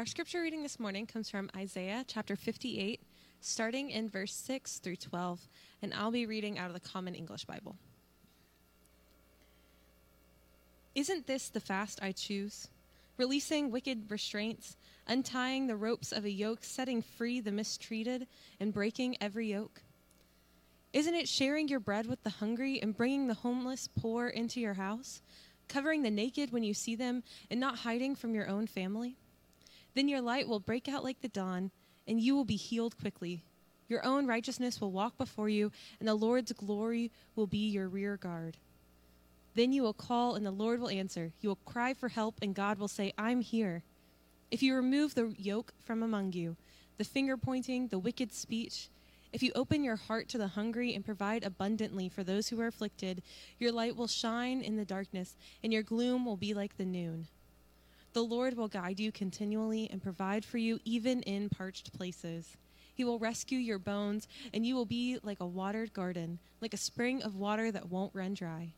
Our scripture reading this morning comes from Isaiah chapter 58, starting in verse 6 through 12, and I'll be reading out of the Common English Bible. Isn't this the fast I choose? Releasing wicked restraints, untying the ropes of a yoke, setting free the mistreated, and breaking every yoke? Isn't it sharing your bread with the hungry and bringing the homeless poor into your house? Covering the naked when you see them and not hiding from your own family? Then your light will break out like the dawn, and you will be healed quickly. Your own righteousness will walk before you, and the Lord's glory will be your rear guard. Then you will call, and the Lord will answer. You will cry for help, and God will say, I'm here. If you remove the yoke from among you, the finger pointing, the wicked speech, if you open your heart to the hungry and provide abundantly for those who are afflicted, your light will shine in the darkness, and your gloom will be like the noon. The Lord will guide you continually and provide for you even in parched places. He will rescue your bones, and you will be like a watered garden, like a spring of water that won't run dry.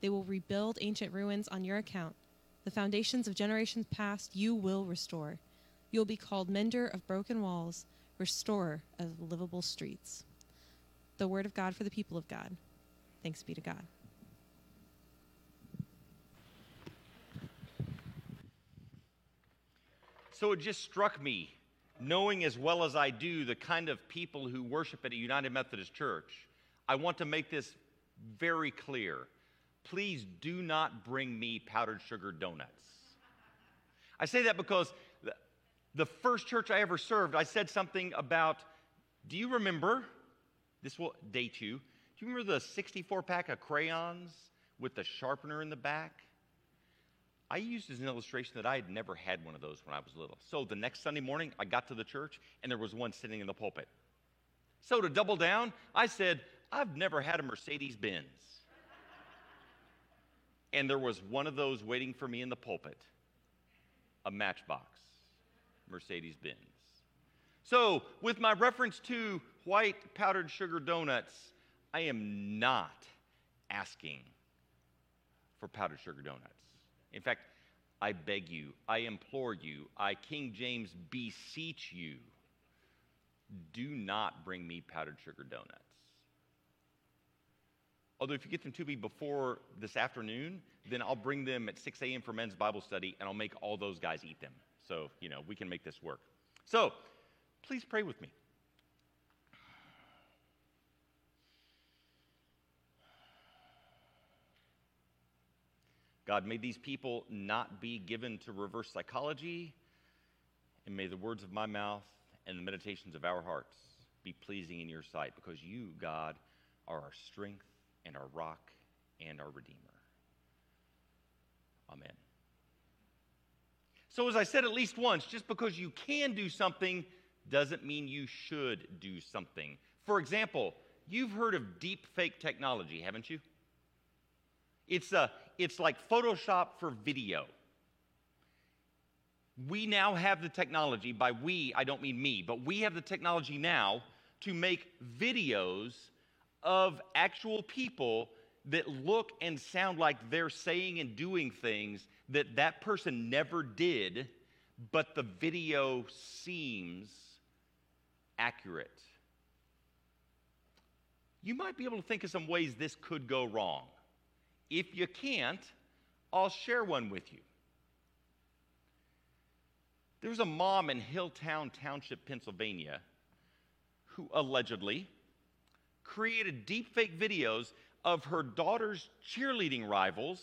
They will rebuild ancient ruins on your account. The foundations of generations past you will restore. You will be called mender of broken walls, restorer of livable streets. The word of God for the people of God. Thanks be to God. So it just struck me, knowing as well as I do the kind of people who worship at a United Methodist Church, I want to make this very clear. Please do not bring me powdered sugar donuts. I say that because the, first church I ever served, I said something about, do you remember? This will date you. Do you remember the 64 pack of crayons with the sharpener in the back? I used as an illustration that I had never had one of those when I was little. So the next Sunday morning, I got to the church and there was one sitting in the pulpit. So to double down, I said, I've never had a Mercedes Benz. and there was one of those waiting for me in the pulpit a matchbox Mercedes Benz. So, with my reference to white powdered sugar donuts, I am not asking for powdered sugar donuts. In fact, I beg you, I implore you, I, King James, beseech you, do not bring me powdered sugar donuts. Although, if you get them to me before this afternoon, then I'll bring them at 6 a.m. for men's Bible study and I'll make all those guys eat them. So, you know, we can make this work. So, please pray with me. God, may these people not be given to reverse psychology, and may the words of my mouth and the meditations of our hearts be pleasing in your sight, because you, God, are our strength and our rock and our Redeemer. Amen. So, as I said at least once, just because you can do something doesn't mean you should do something. For example, you've heard of deep fake technology, haven't you? It's, a, it's like Photoshop for video. We now have the technology, by we, I don't mean me, but we have the technology now to make videos of actual people that look and sound like they're saying and doing things that that person never did, but the video seems accurate. You might be able to think of some ways this could go wrong. If you can't, I'll share one with you. There's a mom in Hilltown Township, Pennsylvania, who allegedly created deepfake videos of her daughter's cheerleading rivals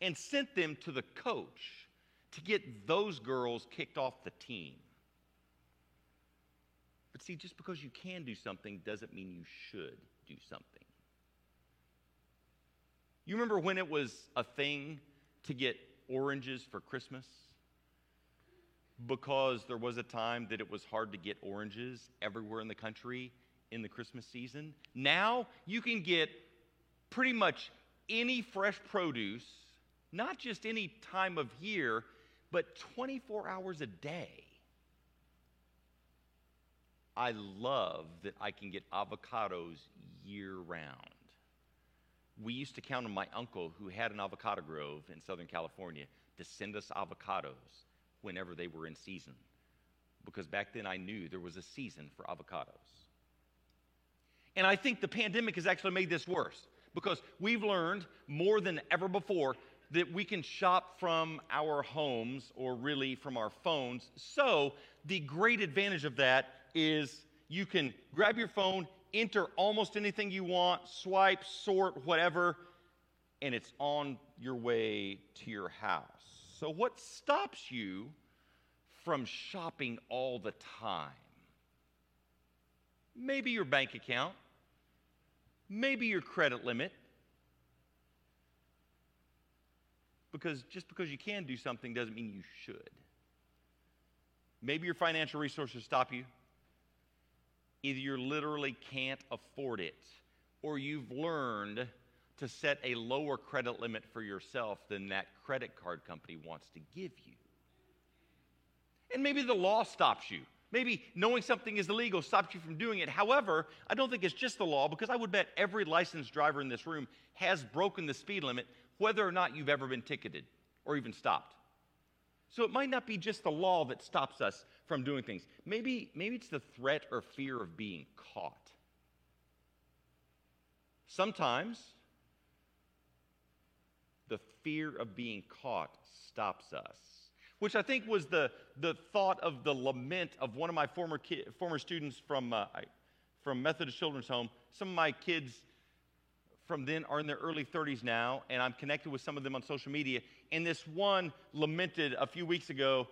and sent them to the coach to get those girls kicked off the team. But see, just because you can do something doesn't mean you should do something. You remember when it was a thing to get oranges for Christmas? Because there was a time that it was hard to get oranges everywhere in the country in the Christmas season. Now you can get pretty much any fresh produce, not just any time of year, but 24 hours a day. I love that I can get avocados year round we used to count on my uncle who had an avocado grove in Southern California to send us avocados whenever they were in season. Because back then I knew there was a season for avocados. And I think the pandemic has actually made this worse because we've learned more than ever before that we can shop from our homes or really from our phones. So, the great advantage of that is you can grab your phone, enter almost anything you want, swipe, sort, whatever, and it's on your way to your house. So, what stops you from shopping all the time? Maybe your bank account, maybe your credit limit. Because just because you can do something doesn't mean you should. Maybe your financial resources stop you. Either you literally can't afford it, or you've learned to set a lower credit limit for yourself than that credit card company wants to give you. And maybe the law stops you. Maybe knowing something is illegal stops you from doing it. However, I don't think it's just the law because I would bet every licensed driver in this room has broken the speed limit, whether or not you've ever been ticketed or even stopped. So it might not be just the law that stops us from doing things. Maybe, maybe it's the threat or fear of being caught. Sometimes the fear of being caught stops us, which I think was the, the thought of the lament of one of my former, ki- former students from, uh, from Methodist Children's Home. Some of my kids from then are in their early 30s now, and I'm connected with some of them on social media. And this one lamented a few weeks ago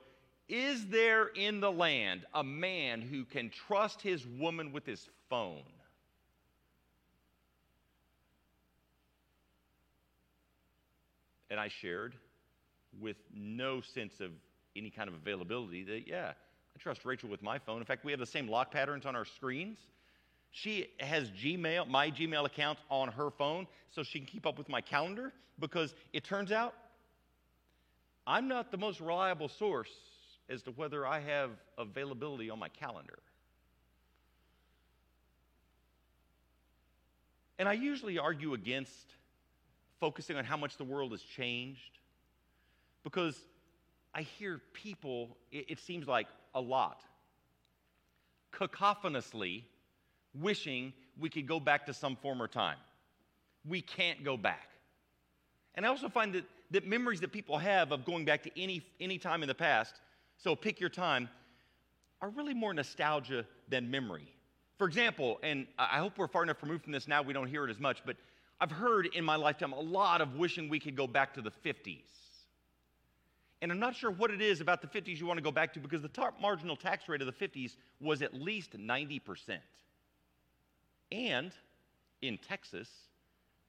Is there in the land a man who can trust his woman with his phone? And I shared with no sense of any kind of availability that, yeah, I trust Rachel with my phone. In fact, we have the same lock patterns on our screens. She has Gmail, my Gmail account on her phone so she can keep up with my calendar because it turns out I'm not the most reliable source as to whether I have availability on my calendar. And I usually argue against focusing on how much the world has changed because I hear people, it, it seems like a lot, cacophonously wishing we could go back to some former time. We can't go back. And I also find that, that memories that people have of going back to any, any time in the past, so pick your time, are really more nostalgia than memory. For example, and I hope we're far enough removed from this now we don't hear it as much, but I've heard in my lifetime a lot of wishing we could go back to the 50s. And I'm not sure what it is about the 50s you want to go back to because the top marginal tax rate of the 50s was at least 90%. And in Texas,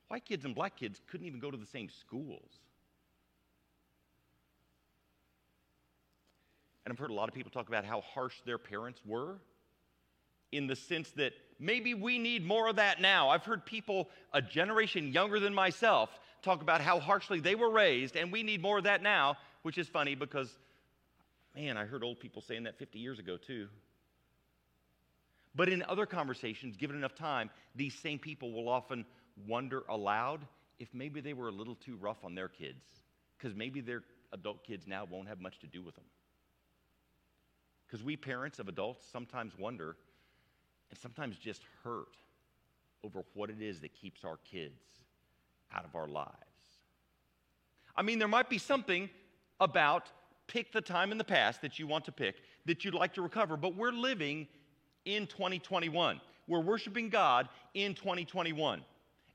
white kids and black kids couldn't even go to the same schools. And I've heard a lot of people talk about how harsh their parents were in the sense that maybe we need more of that now. I've heard people a generation younger than myself talk about how harshly they were raised, and we need more of that now, which is funny because, man, I heard old people saying that 50 years ago too. But in other conversations, given enough time, these same people will often wonder aloud if maybe they were a little too rough on their kids, because maybe their adult kids now won't have much to do with them. Because we parents of adults sometimes wonder and sometimes just hurt over what it is that keeps our kids out of our lives. I mean, there might be something about pick the time in the past that you want to pick that you'd like to recover, but we're living in 2021. We're worshiping God in 2021.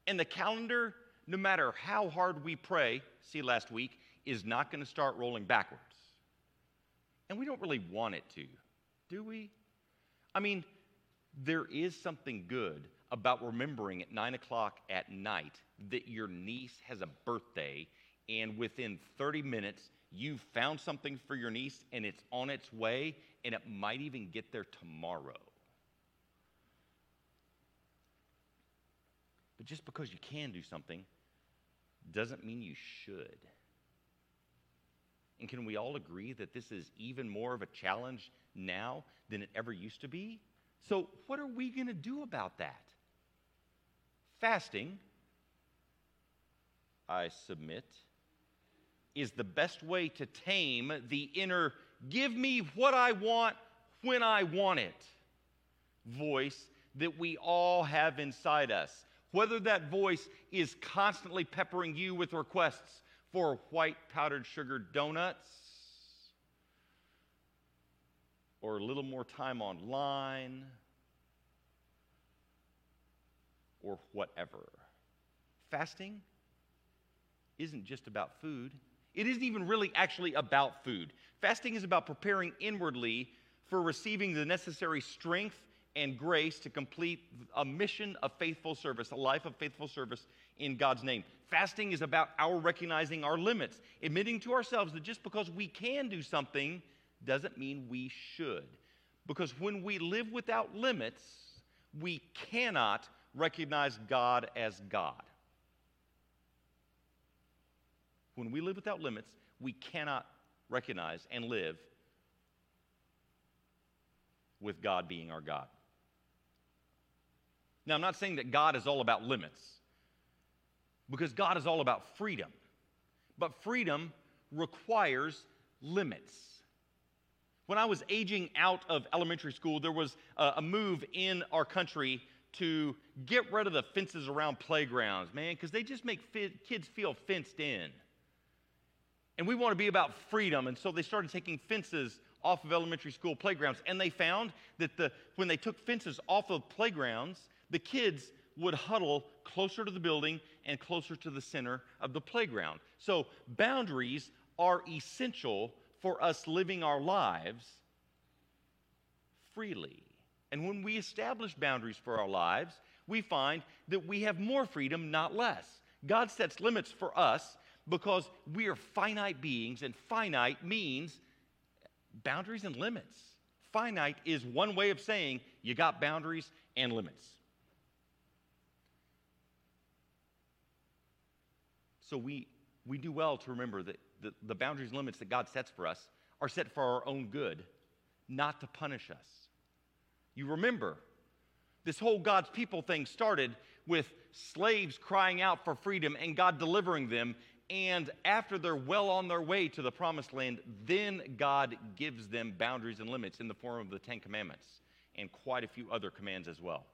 And the calendar, no matter how hard we pray, see last week, is not going to start rolling backwards. And we don't really want it to, do we? I mean, there is something good about remembering at 9 o'clock at night that your niece has a birthday, and within 30 minutes, you found something for your niece and it's on its way, and it might even get there tomorrow. But just because you can do something doesn't mean you should. And can we all agree that this is even more of a challenge now than it ever used to be? So, what are we going to do about that? Fasting, I submit, is the best way to tame the inner give me what I want when I want it voice that we all have inside us. Whether that voice is constantly peppering you with requests for white powdered sugar donuts or a little more time online or whatever. Fasting isn't just about food. It isn't even really actually about food. Fasting is about preparing inwardly for receiving the necessary strength and grace to complete a mission of faithful service, a life of faithful service in God's name. Fasting is about our recognizing our limits, admitting to ourselves that just because we can do something doesn't mean we should. Because when we live without limits, we cannot recognize God as God. When we live without limits, we cannot recognize and live with God being our God. Now, I'm not saying that God is all about limits, because God is all about freedom. But freedom requires limits. When I was aging out of elementary school, there was a, move in our country to get rid of the fences around playgrounds, man, because they just make kids feel fenced in. And we want to be about freedom. And so they started taking fences off of elementary school playgrounds. And they found that the, when they took fences off of playgrounds, the kids would huddle closer to the building and closer to the center of the playground. So boundaries are essential for us living our lives freely. And when we establish boundaries for our lives, we find that we have more freedom, not less. God sets limits for us because we are finite beings, and finite means boundaries and limits. Finite is one way of saying you got boundaries and limits. So we, we do well to remember that the, the boundaries and limits that God sets for us are set for our own good, not to punish us. You remember, this whole God's people thing started with slaves crying out for freedom and God delivering them. And after they're well on their way to the promised land, then God gives them boundaries and limits in the form of the Ten Commandments and quite a few other commands as well.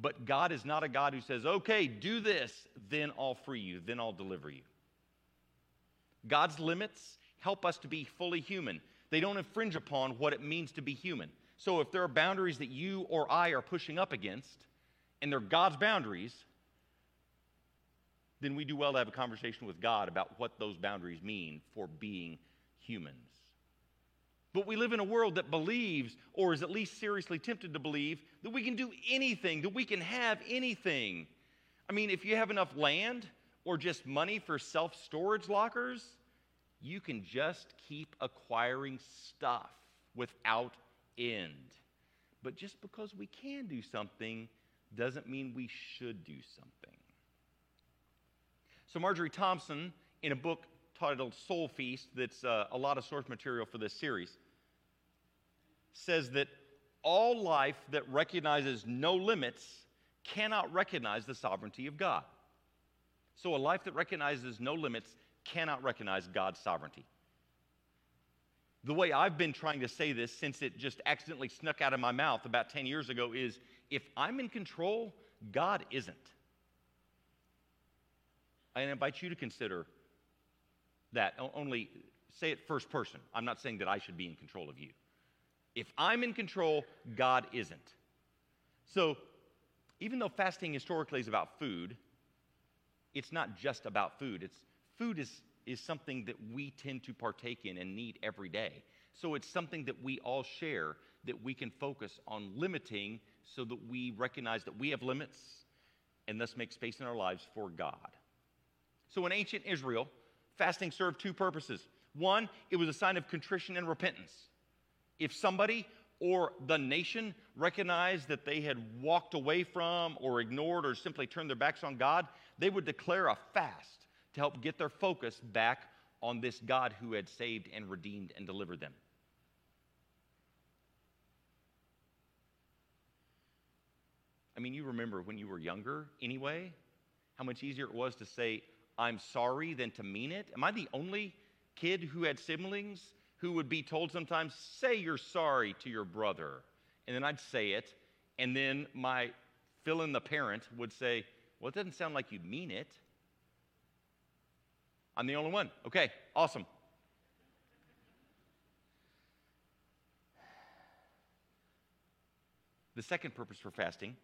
But God is not a God who says, okay, do this, then I'll free you, then I'll deliver you. God's limits help us to be fully human. They don't infringe upon what it means to be human. So if there are boundaries that you or I are pushing up against, and they're God's boundaries, then we do well to have a conversation with God about what those boundaries mean for being humans. But we live in a world that believes, or is at least seriously tempted to believe, that we can do anything, that we can have anything. I mean, if you have enough land or just money for self storage lockers, you can just keep acquiring stuff without end. But just because we can do something doesn't mean we should do something. So, Marjorie Thompson, in a book titled Soul Feast, that's uh, a lot of source material for this series, says that all life that recognizes no limits cannot recognize the sovereignty of God. So, a life that recognizes no limits cannot recognize God's sovereignty. The way I've been trying to say this since it just accidentally snuck out of my mouth about 10 years ago is if I'm in control, God isn't. I invite you to consider that. Only say it first person. I'm not saying that I should be in control of you. If I'm in control, God isn't. So, even though fasting historically is about food, it's not just about food. It's food is, is something that we tend to partake in and need every day. So it's something that we all share that we can focus on limiting so that we recognize that we have limits and thus make space in our lives for God. So in ancient Israel, fasting served two purposes. One, it was a sign of contrition and repentance. If somebody or the nation recognized that they had walked away from or ignored or simply turned their backs on God, they would declare a fast to help get their focus back on this God who had saved and redeemed and delivered them. I mean, you remember when you were younger anyway, how much easier it was to say, I'm sorry than to mean it? Am I the only kid who had siblings who would be told sometimes, say you're sorry to your brother. And then I'd say it, and then my fill in the parent would say, well, it doesn't sound like you mean it. I'm the only one. Okay, awesome. The second purpose for fasting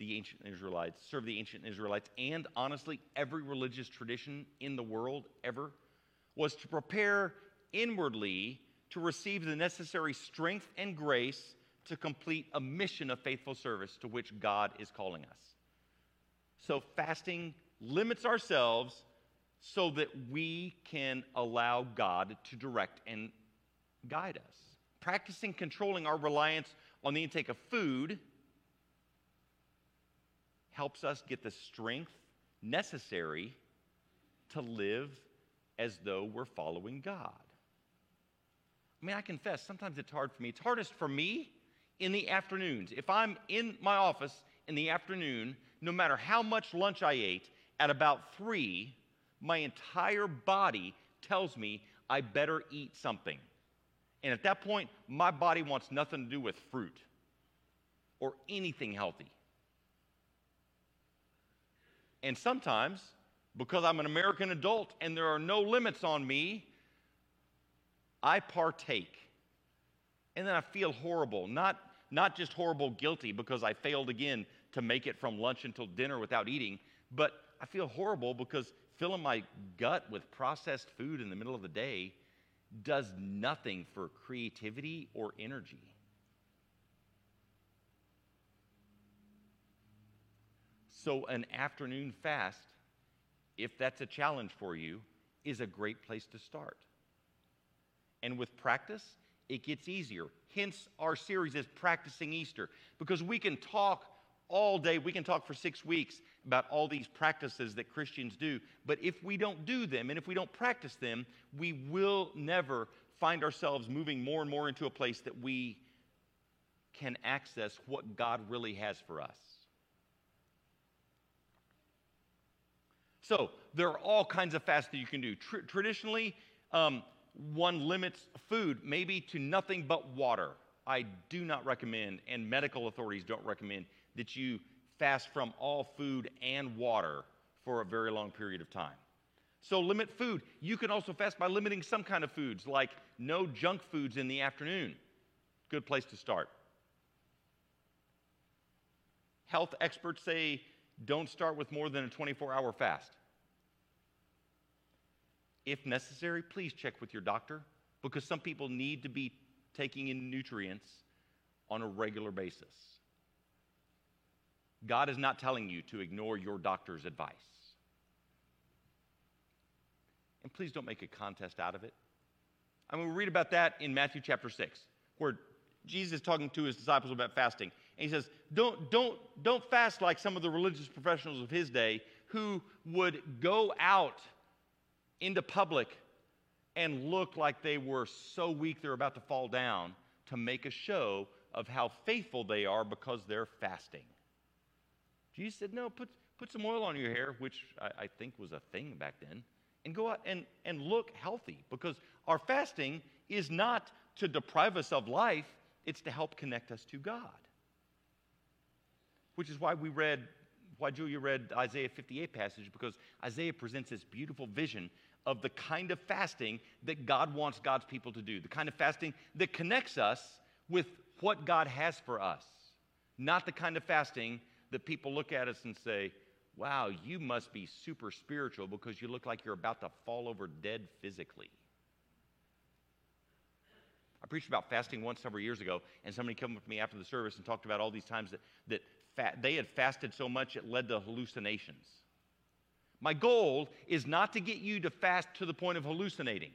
the ancient Israelites serve the ancient Israelites and honestly every religious tradition in the world ever was to prepare inwardly to receive the necessary strength and grace to complete a mission of faithful service to which God is calling us. So fasting limits ourselves so that we can allow God to direct and guide us. Practicing controlling our reliance on the intake of food helps us get the strength necessary to live as though we're following God. I mean, I confess, sometimes it's hard for me. It's hardest for me in the afternoons. If I'm in my office in the afternoon, no matter how much lunch I ate, at about three, my entire body tells me I better eat something. And at that point, my body wants nothing to do with fruit or anything healthy. And sometimes, because I'm an American adult and there are no limits on me, I partake. And then I feel horrible. Not, not just horrible guilty because I failed again to make it from lunch until dinner without eating, but I feel horrible because filling my gut with processed food in the middle of the day does nothing for creativity or energy. So, an afternoon fast, if that's a challenge for you, is a great place to start. And with practice, it gets easier. Hence, our series is Practicing Easter, because we can talk all day, we can talk for six weeks about all these practices that Christians do. But if we don't do them and if we don't practice them, we will never find ourselves moving more and more into a place that we can access what God really has for us. So, there are all kinds of fasts that you can do. Tr- traditionally, um, one limits food maybe to nothing but water. I do not recommend, and medical authorities don't recommend, that you fast from all food and water for a very long period of time. So limit food. You can also fast by limiting some kind of foods, like no junk foods in the afternoon. Good place to start. Health experts say don't start with more than a 24 hour fast. If necessary, please check with your doctor because some people need to be taking in nutrients on a regular basis. God is not telling you to ignore your doctor's advice. And please don't make a contest out of it. I mean, we read about that in Matthew chapter 6, where Jesus is talking to his disciples about fasting. And he says, don't, don't, don't fast like some of the religious professionals of his day who would go out into public and look like they were so weak they're about to fall down to make a show of how faithful they are because they're fasting. Jesus said, No, put, put some oil on your hair, which I, I think was a thing back then, and go out and, and look healthy because our fasting is not to deprive us of life, it's to help connect us to God. Which is why we read, why Julia read Isaiah 58 passage, because Isaiah presents this beautiful vision of the kind of fasting that God wants God's people to do, the kind of fasting that connects us with what God has for us, not the kind of fasting that people look at us and say, Wow, you must be super spiritual because you look like you're about to fall over dead physically. I preached about fasting once several years ago, and somebody came up to me after the service and talked about all these times that, that they had fasted so much it led to hallucinations. My goal is not to get you to fast to the point of hallucinating.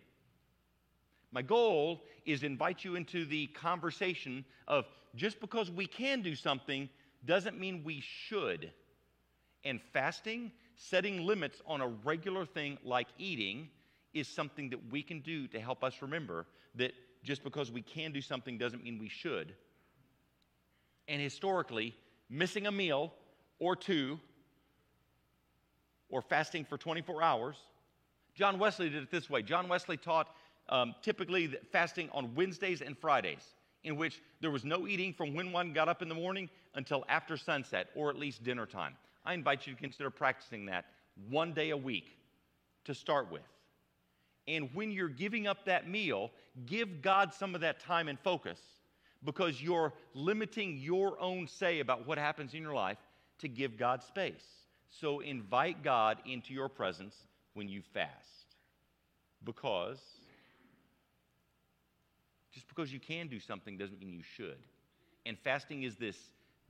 My goal is invite you into the conversation of just because we can do something doesn't mean we should. And fasting, setting limits on a regular thing like eating, is something that we can do to help us remember that just because we can do something doesn't mean we should. And historically, missing a meal or two or fasting for 24 hours, John Wesley did it this way. John Wesley taught um, typically fasting on Wednesdays and Fridays, in which there was no eating from when one got up in the morning until after sunset, or at least dinner time. I invite you to consider practicing that one day a week to start with. And when you're giving up that meal, give God some of that time and focus because you're limiting your own say about what happens in your life to give God space. So invite God into your presence when you fast. Because just because you can do something doesn't mean you should. And fasting is this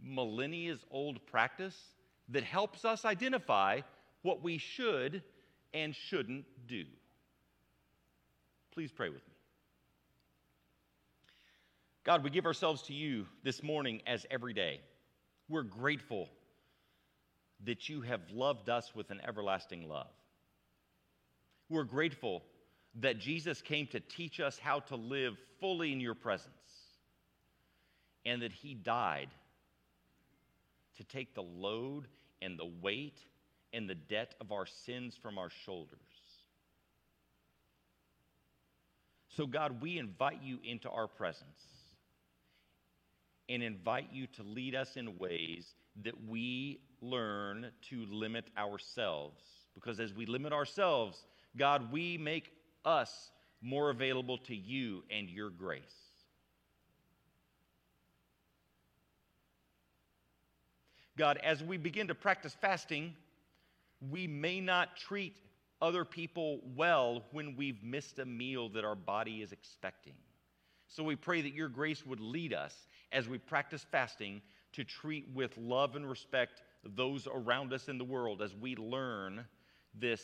millennia old practice that helps us identify what we should and shouldn't do. Please pray with me. God, we give ourselves to you this morning as every day. We're grateful that you have loved us with an everlasting love. We're grateful that Jesus came to teach us how to live fully in your presence and that he died to take the load and the weight and the debt of our sins from our shoulders. So, God, we invite you into our presence and invite you to lead us in ways that we learn to limit ourselves. Because as we limit ourselves, God, we make us more available to you and your grace. God, as we begin to practice fasting, we may not treat other people well when we've missed a meal that our body is expecting. So we pray that your grace would lead us as we practice fasting to treat with love and respect those around us in the world as we learn this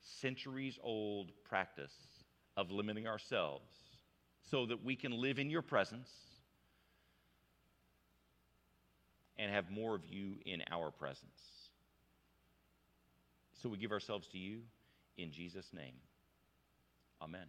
centuries old practice of limiting ourselves so that we can live in your presence and have more of you in our presence. So we give ourselves to you in Jesus' name. Amen.